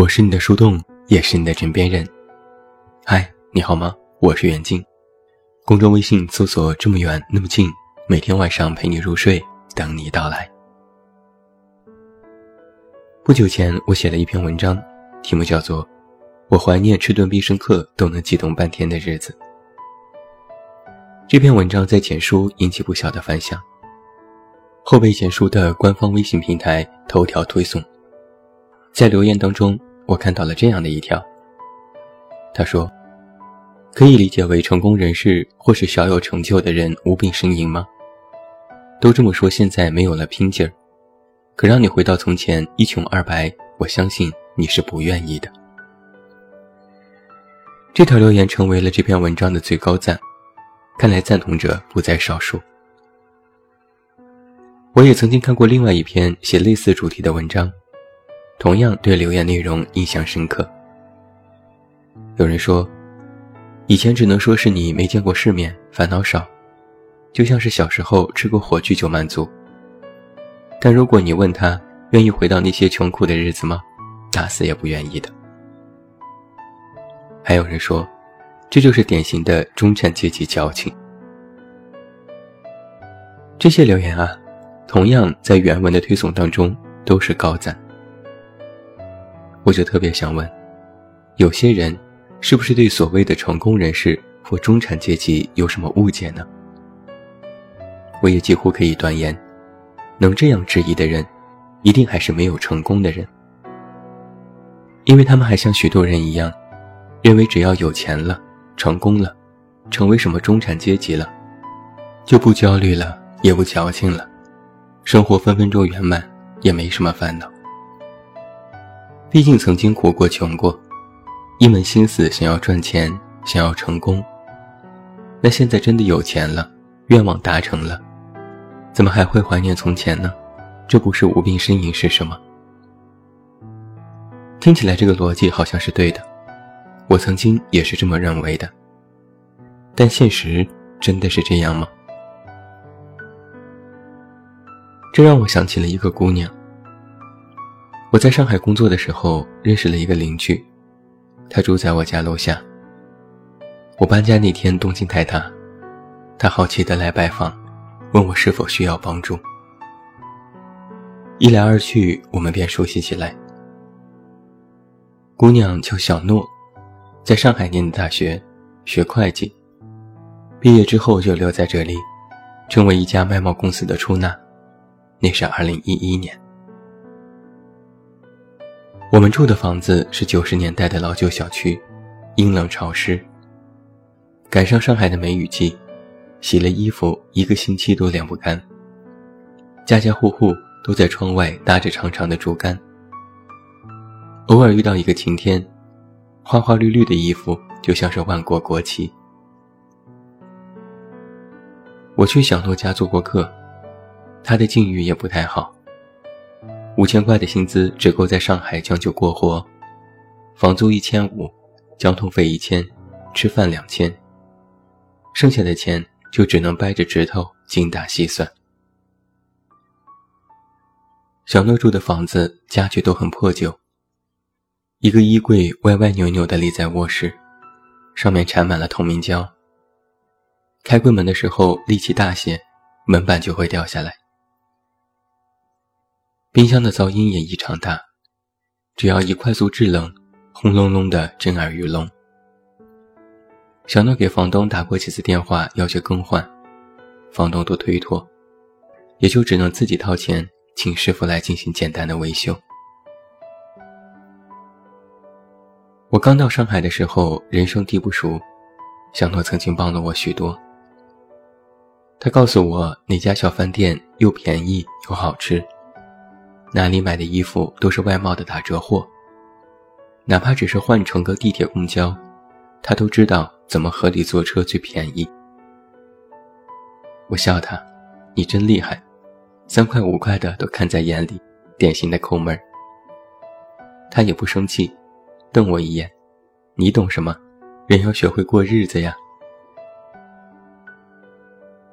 我是你的树洞，也是你的枕边人。嗨，你好吗？我是袁静。公众微信搜索“这么远那么近”，每天晚上陪你入睡，等你到来。不久前，我写了一篇文章，题目叫做《我怀念吃顿必胜客都能激动半天的日子》。这篇文章在简书引起不小的反响，后被简书的官方微信平台头条推送。在留言当中，我看到了这样的一条。他说：“可以理解为成功人士或是小有成就的人无病呻吟吗？都这么说，现在没有了拼劲儿，可让你回到从前一穷二白，我相信你是不愿意的。”这条留言成为了这篇文章的最高赞，看来赞同者不在少数。我也曾经看过另外一篇写类似主题的文章。同样对留言内容印象深刻。有人说，以前只能说是你没见过世面，烦恼少，就像是小时候吃过火炬就满足。但如果你问他愿意回到那些穷苦的日子吗？打死也不愿意的。还有人说，这就是典型的中产阶级矫情。这些留言啊，同样在原文的推送当中都是高赞。我就特别想问，有些人是不是对所谓的成功人士或中产阶级有什么误解呢？我也几乎可以断言，能这样质疑的人，一定还是没有成功的人，因为他们还像许多人一样，认为只要有钱了、成功了、成为什么中产阶级了，就不焦虑了，也不矫情了，生活分分钟圆满，也没什么烦恼。毕竟曾经苦过、穷过，一门心思想要赚钱、想要成功。那现在真的有钱了，愿望达成了，怎么还会怀念从前呢？这不是无病呻吟是什么？听起来这个逻辑好像是对的，我曾经也是这么认为的。但现实真的是这样吗？这让我想起了一个姑娘。我在上海工作的时候，认识了一个邻居，他住在我家楼下。我搬家那天动静太大，他好奇的来拜访，问我是否需要帮助。一来二去，我们便熟悉起来。姑娘叫小诺，在上海念的大学，学会计。毕业之后就留在这里，成为一家外贸公司的出纳，那是二零一一年。我们住的房子是九十年代的老旧小区，阴冷潮湿。赶上上海的梅雨季，洗了衣服一个星期都晾不干。家家户户都在窗外搭着长长的竹竿。偶尔遇到一个晴天，花花绿绿的衣服就像是万国国旗。我去小诺家做过客，他的境遇也不太好。五千块的薪资只够在上海将就过活，房租一千五，交通费一千，吃饭两千，剩下的钱就只能掰着指头精打细算。小诺住的房子家具都很破旧，一个衣柜歪歪扭扭地立在卧室，上面缠满了透明胶。开柜门的时候力气大些，门板就会掉下来。冰箱的噪音也异常大，只要一快速制冷，轰隆隆的震耳欲聋。小诺给房东打过几次电话，要求更换，房东都推脱，也就只能自己掏钱请师傅来进行简单的维修。我刚到上海的时候，人生地不熟，小诺曾经帮了我许多。他告诉我哪家小饭店又便宜又好吃。哪里买的衣服都是外贸的打折货，哪怕只是换乘个地铁、公交，他都知道怎么合理坐车最便宜。我笑他：“你真厉害，三块五块的都看在眼里，典型的抠门。”他也不生气，瞪我一眼：“你懂什么？人要学会过日子呀。”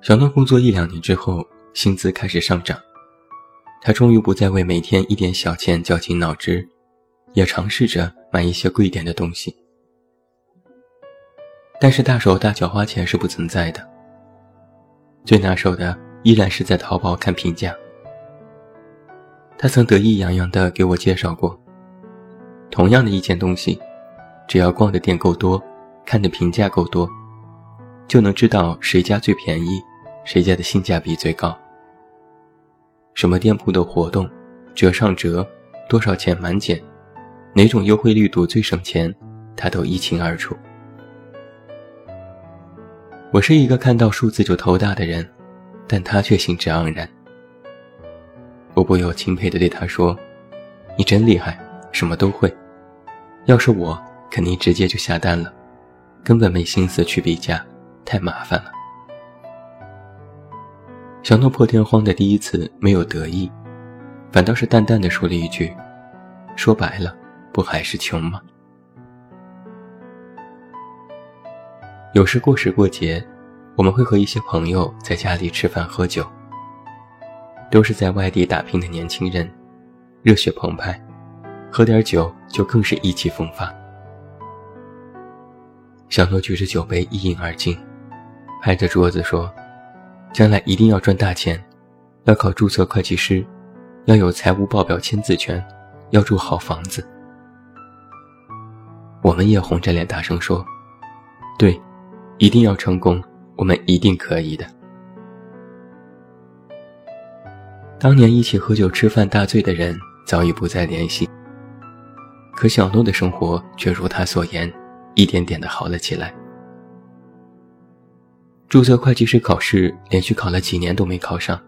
小诺工作一两年之后，薪资开始上涨。他终于不再为每天一点小钱绞尽脑汁，也尝试着买一些贵点的东西。但是大手大脚花钱是不存在的。最拿手的依然是在淘宝看评价。他曾得意洋洋地给我介绍过，同样的一件东西，只要逛的店够多，看的评价够多，就能知道谁家最便宜，谁家的性价比最高。什么店铺的活动，折上折，多少钱满减，哪种优惠力度最省钱，他都一清二楚。我是一个看到数字就头大的人，但他却兴致盎然。我不由钦佩地对他说：“你真厉害，什么都会。要是我，肯定直接就下单了，根本没心思去比价，太麻烦了。”小诺破天荒的第一次没有得意，反倒是淡淡的说了一句：“说白了，不还是穷吗？”有时过时过节，我们会和一些朋友在家里吃饭喝酒。都是在外地打拼的年轻人，热血澎湃，喝点酒就更是意气风发。小诺举着酒杯一饮而尽，拍着桌子说：“将来一定要赚大钱，要考注册会计师，要有财务报表签字权，要住好房子。”我们也红着脸大声说：“对。”一定要成功，我们一定可以的。当年一起喝酒吃饭大醉的人早已不再联系，可小诺的生活却如他所言，一点点的好了起来。注册会计师考试连续考了几年都没考上，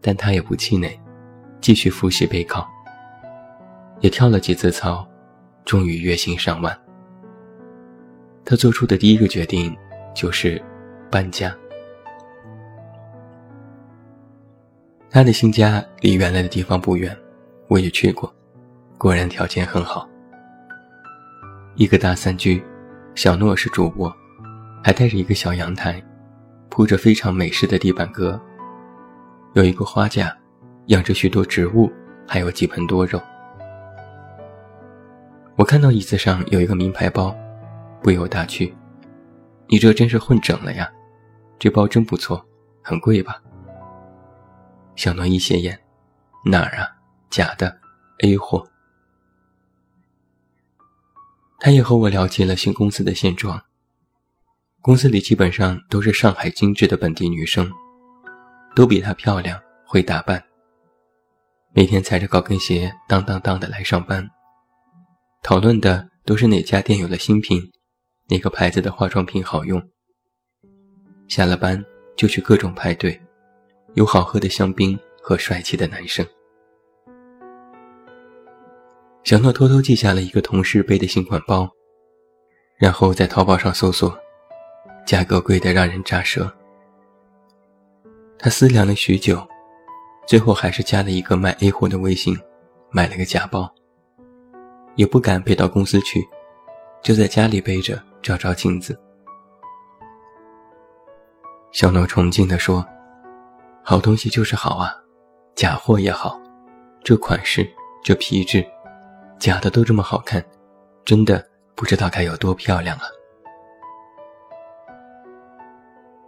但他也不气馁，继续复习备考，也跳了几次槽，终于月薪上万。他做出的第一个决定就是搬家。他的新家离原来的地方不远，我也去过，果然条件很好。一个大三居，小诺是主卧，还带着一个小阳台，铺着非常美式的地板革，有一个花架，养着许多植物，还有几盆多肉。我看到椅子上有一个名牌包。不由大屈，你这真是混整了呀！这包真不错，很贵吧？小诺一斜眼，哪儿啊？假的，A 货。他也和我聊起了新公司的现状。公司里基本上都是上海精致的本地女生，都比她漂亮，会打扮。每天踩着高跟鞋当当当的来上班，讨论的都是哪家店有了新品。哪个牌子的化妆品好用？下了班就去各种派对，有好喝的香槟和帅气的男生。小诺偷偷记下了一个同事背的新款包，然后在淘宝上搜索，价格贵得让人咋舌。他思量了许久，最后还是加了一个卖 A 货的微信，买了个假包，也不敢背到公司去，就在家里背着。照照镜子，小诺崇敬地说：“好东西就是好啊，假货也好，这款式、这皮质，假的都这么好看，真的不知道该有多漂亮啊。”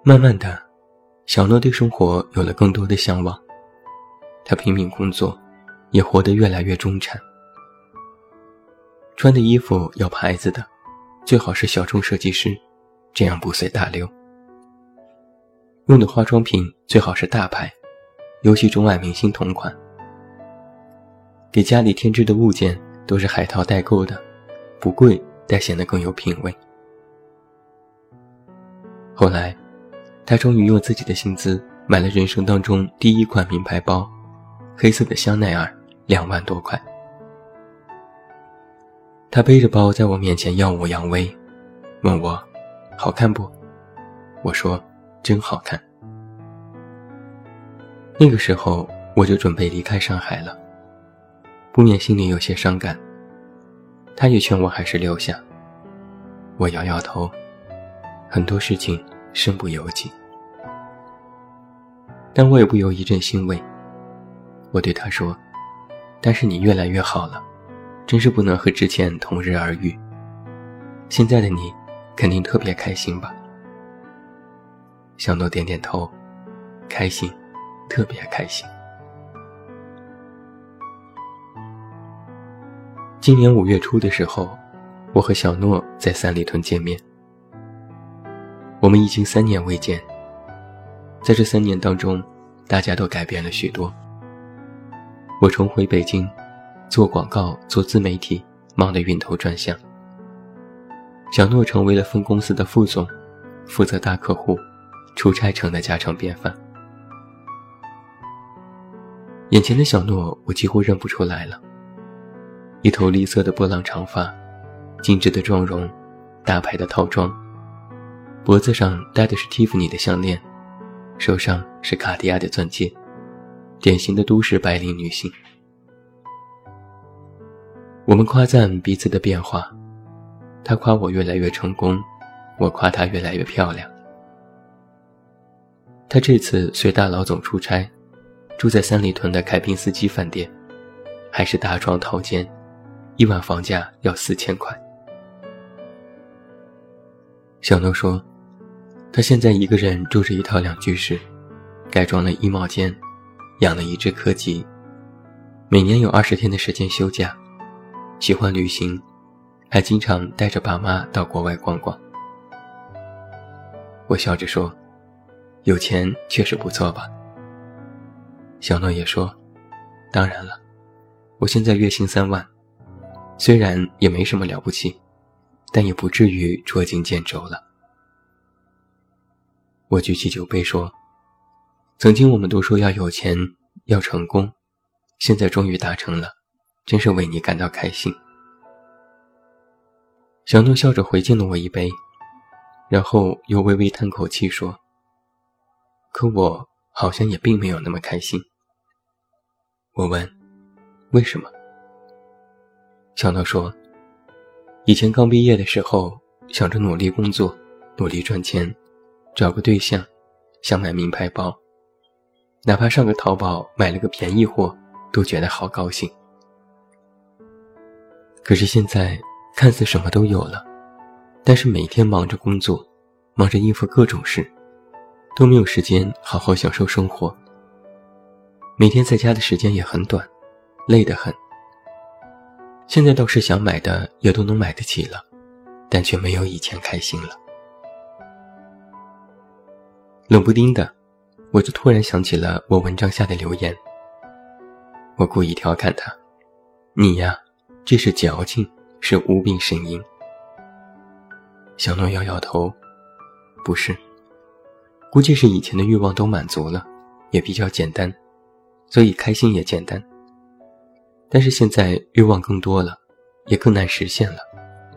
慢慢的，小诺对生活有了更多的向往，他拼命工作，也活得越来越中产，穿的衣服有牌子的。最好是小众设计师，这样不随大流。用的化妆品最好是大牌，尤其中外明星同款。给家里添置的物件都是海淘代购的，不贵但显得更有品味。后来，他终于用自己的薪资买了人生当中第一款名牌包，黑色的香奈儿，两万多块。他背着包在我面前耀武扬威，问我：“好看不？”我说：“真好看。”那个时候我就准备离开上海了，不免心里有些伤感。他也劝我还是留下。我摇摇头，很多事情身不由己，但我也不由一阵欣慰。我对他说：“但是你越来越好了。”真是不能和之前同日而语。现在的你，肯定特别开心吧？小诺点点头，开心，特别开心。今年五月初的时候，我和小诺在三里屯见面。我们已经三年未见，在这三年当中，大家都改变了许多。我重回北京，做广告、做自媒体，忙得晕头转向。小诺成为了分公司的副总，负责大客户，出差成了家常便饭。眼前的小诺，我几乎认不出来了。一头栗色的波浪长发，精致的妆容，大牌的套装。脖子上戴的是蒂芙尼的项链，手上是卡地亚的钻戒，典型的都市白领女性。我们夸赞彼此的变化，他夸我越来越成功，我夸她越来越漂亮。他这次随大老总出差，住在三里屯的凯宾斯基饭店，还是大床套间，一晚房价要四千块。小诺说。他现在一个人住着一套两居室，改装了衣帽间，养了一只柯基，每年有二十天的时间休假，喜欢旅行，还经常带着爸妈到国外逛逛。我笑着说：“有钱确实不错吧？”小诺也说：“当然了，我现在月薪三万，虽然也没什么了不起，但也不至于捉襟见肘了。”我举起酒杯说：“曾经我们都说要有钱，要成功，现在终于达成了，真是为你感到开心。”小诺笑着回敬了我一杯，然后又微微叹口气说：“可我好像也并没有那么开心。”我问：“为什么？”小诺说：“以前刚毕业的时候，想着努力工作，努力赚钱。”找个对象，想买名牌包，哪怕上个淘宝买了个便宜货，都觉得好高兴。可是现在看似什么都有了，但是每天忙着工作，忙着应付各种事，都没有时间好好享受生活。每天在家的时间也很短，累得很。现在倒是想买的也都能买得起了，但却没有以前开心了。冷不丁的，我就突然想起了我文章下的留言。我故意调侃他：“你呀，这是矫情，是无病呻吟。”小诺摇摇头：“不是，估计是以前的欲望都满足了，也比较简单，所以开心也简单。但是现在欲望更多了，也更难实现了，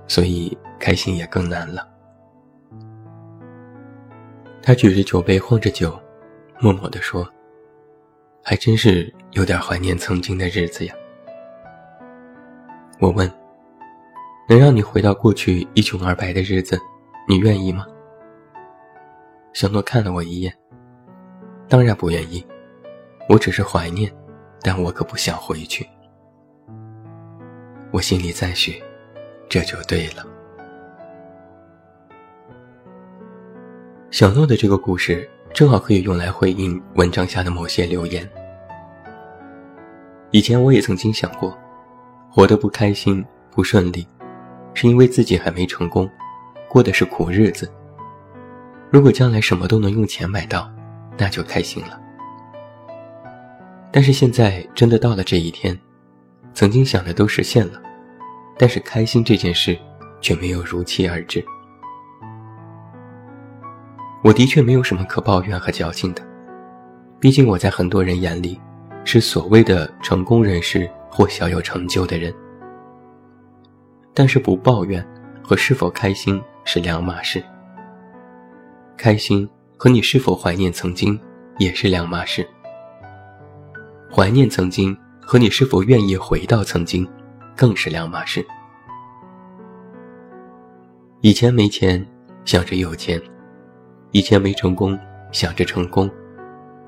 所以开心也更难了。”他举着酒杯，晃着酒，默默地说：“还真是有点怀念曾经的日子呀。”我问：“能让你回到过去一穷二白的日子，你愿意吗？”小诺看了我一眼：“当然不愿意，我只是怀念，但我可不想回去。”我心里赞许：“这就对了。”小诺的这个故事正好可以用来回应文章下的某些留言。以前我也曾经想过，活得不开心、不顺利，是因为自己还没成功，过的是苦日子。如果将来什么都能用钱买到，那就开心了。但是现在真的到了这一天，曾经想的都实现了，但是开心这件事却没有如期而至。我的确没有什么可抱怨和矫情的，毕竟我在很多人眼里，是所谓的成功人士或小有成就的人。但是不抱怨和是否开心是两码事，开心和你是否怀念曾经也是两码事，怀念曾经和你是否愿意回到曾经，更是两码事。以前没钱，想着有钱。以前没成功，想着成功，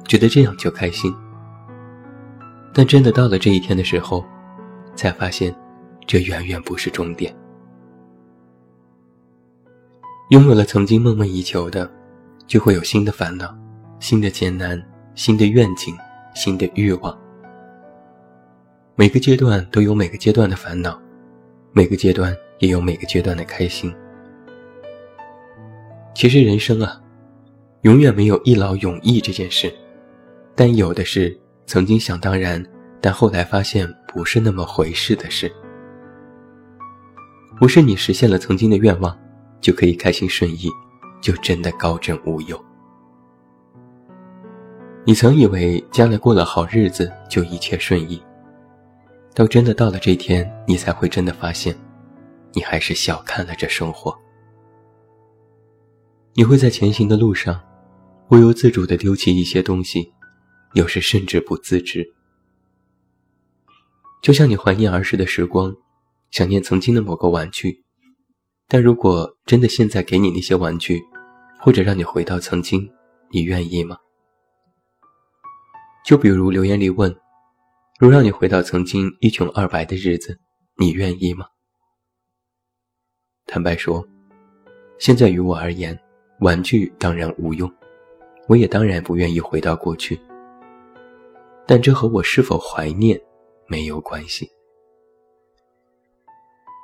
觉得这样就开心。但真的到了这一天的时候，才发现，这远远不是终点。拥有了曾经梦寐以求的，就会有新的烦恼、新的艰难、新的愿景、新的欲望。每个阶段都有每个阶段的烦恼，每个阶段也有每个阶段的开心。其实人生啊，永远没有一劳永逸这件事，但有的是曾经想当然，但后来发现不是那么回事的事。不是你实现了曾经的愿望，就可以开心顺意，就真的高枕无忧。你曾以为将来过了好日子就一切顺意，到真的到了这天，你才会真的发现，你还是小看了这生活。你会在前行的路上，不由自主地丢弃一些东西，有时甚至不自知。就像你怀念儿时的时光，想念曾经的某个玩具，但如果真的现在给你那些玩具，或者让你回到曾经，你愿意吗？就比如留言里问：“如让你回到曾经一穷二白的日子，你愿意吗？”坦白说，现在于我而言。玩具当然无用，我也当然不愿意回到过去。但这和我是否怀念没有关系。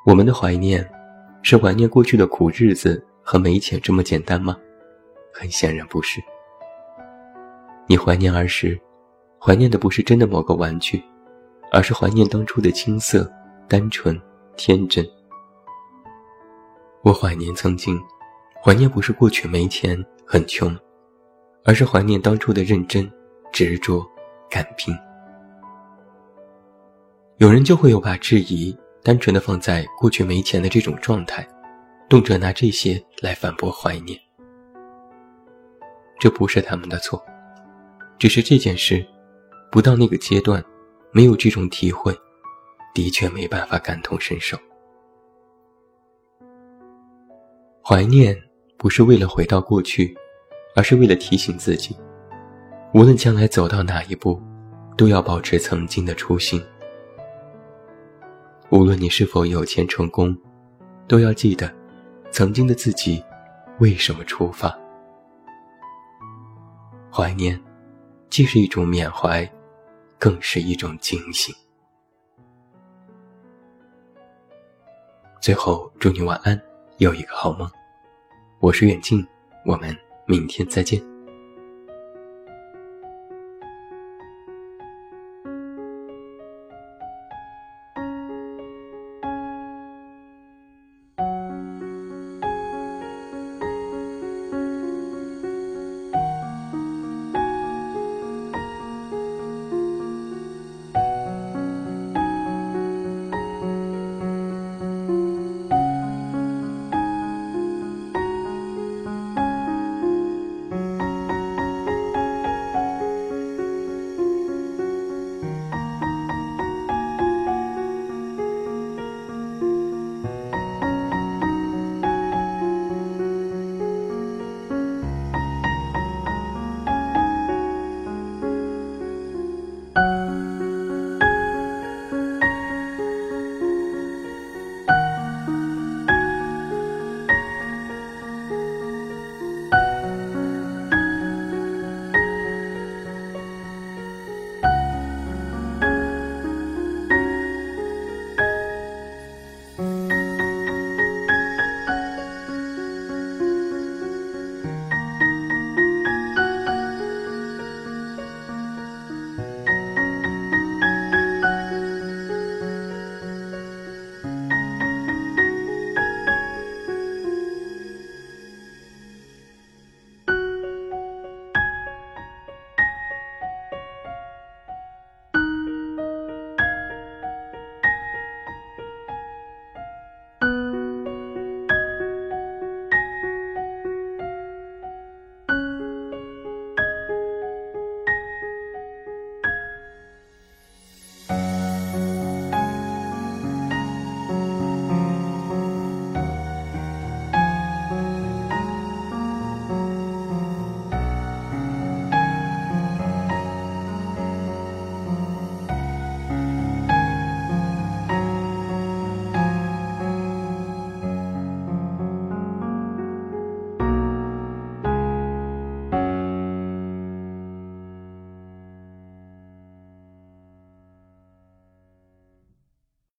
我们的怀念，是怀念过去的苦日子和没钱这么简单吗？很显然不是。你怀念儿时，怀念的不是真的某个玩具，而是怀念当初的青涩、单纯、天真。我怀念曾经。怀念不是过去没钱很穷，而是怀念当初的认真、执着、敢拼。有人就会有把质疑单纯的放在过去没钱的这种状态，动辄拿这些来反驳怀念。这不是他们的错，只是这件事，不到那个阶段，没有这种体会，的确没办法感同身受。怀念。不是为了回到过去，而是为了提醒自己，无论将来走到哪一步，都要保持曾经的初心。无论你是否有钱成功，都要记得，曾经的自己为什么出发。怀念，既是一种缅怀，更是一种警醒。最后，祝你晚安，有一个好梦。我是远近，我们明天再见。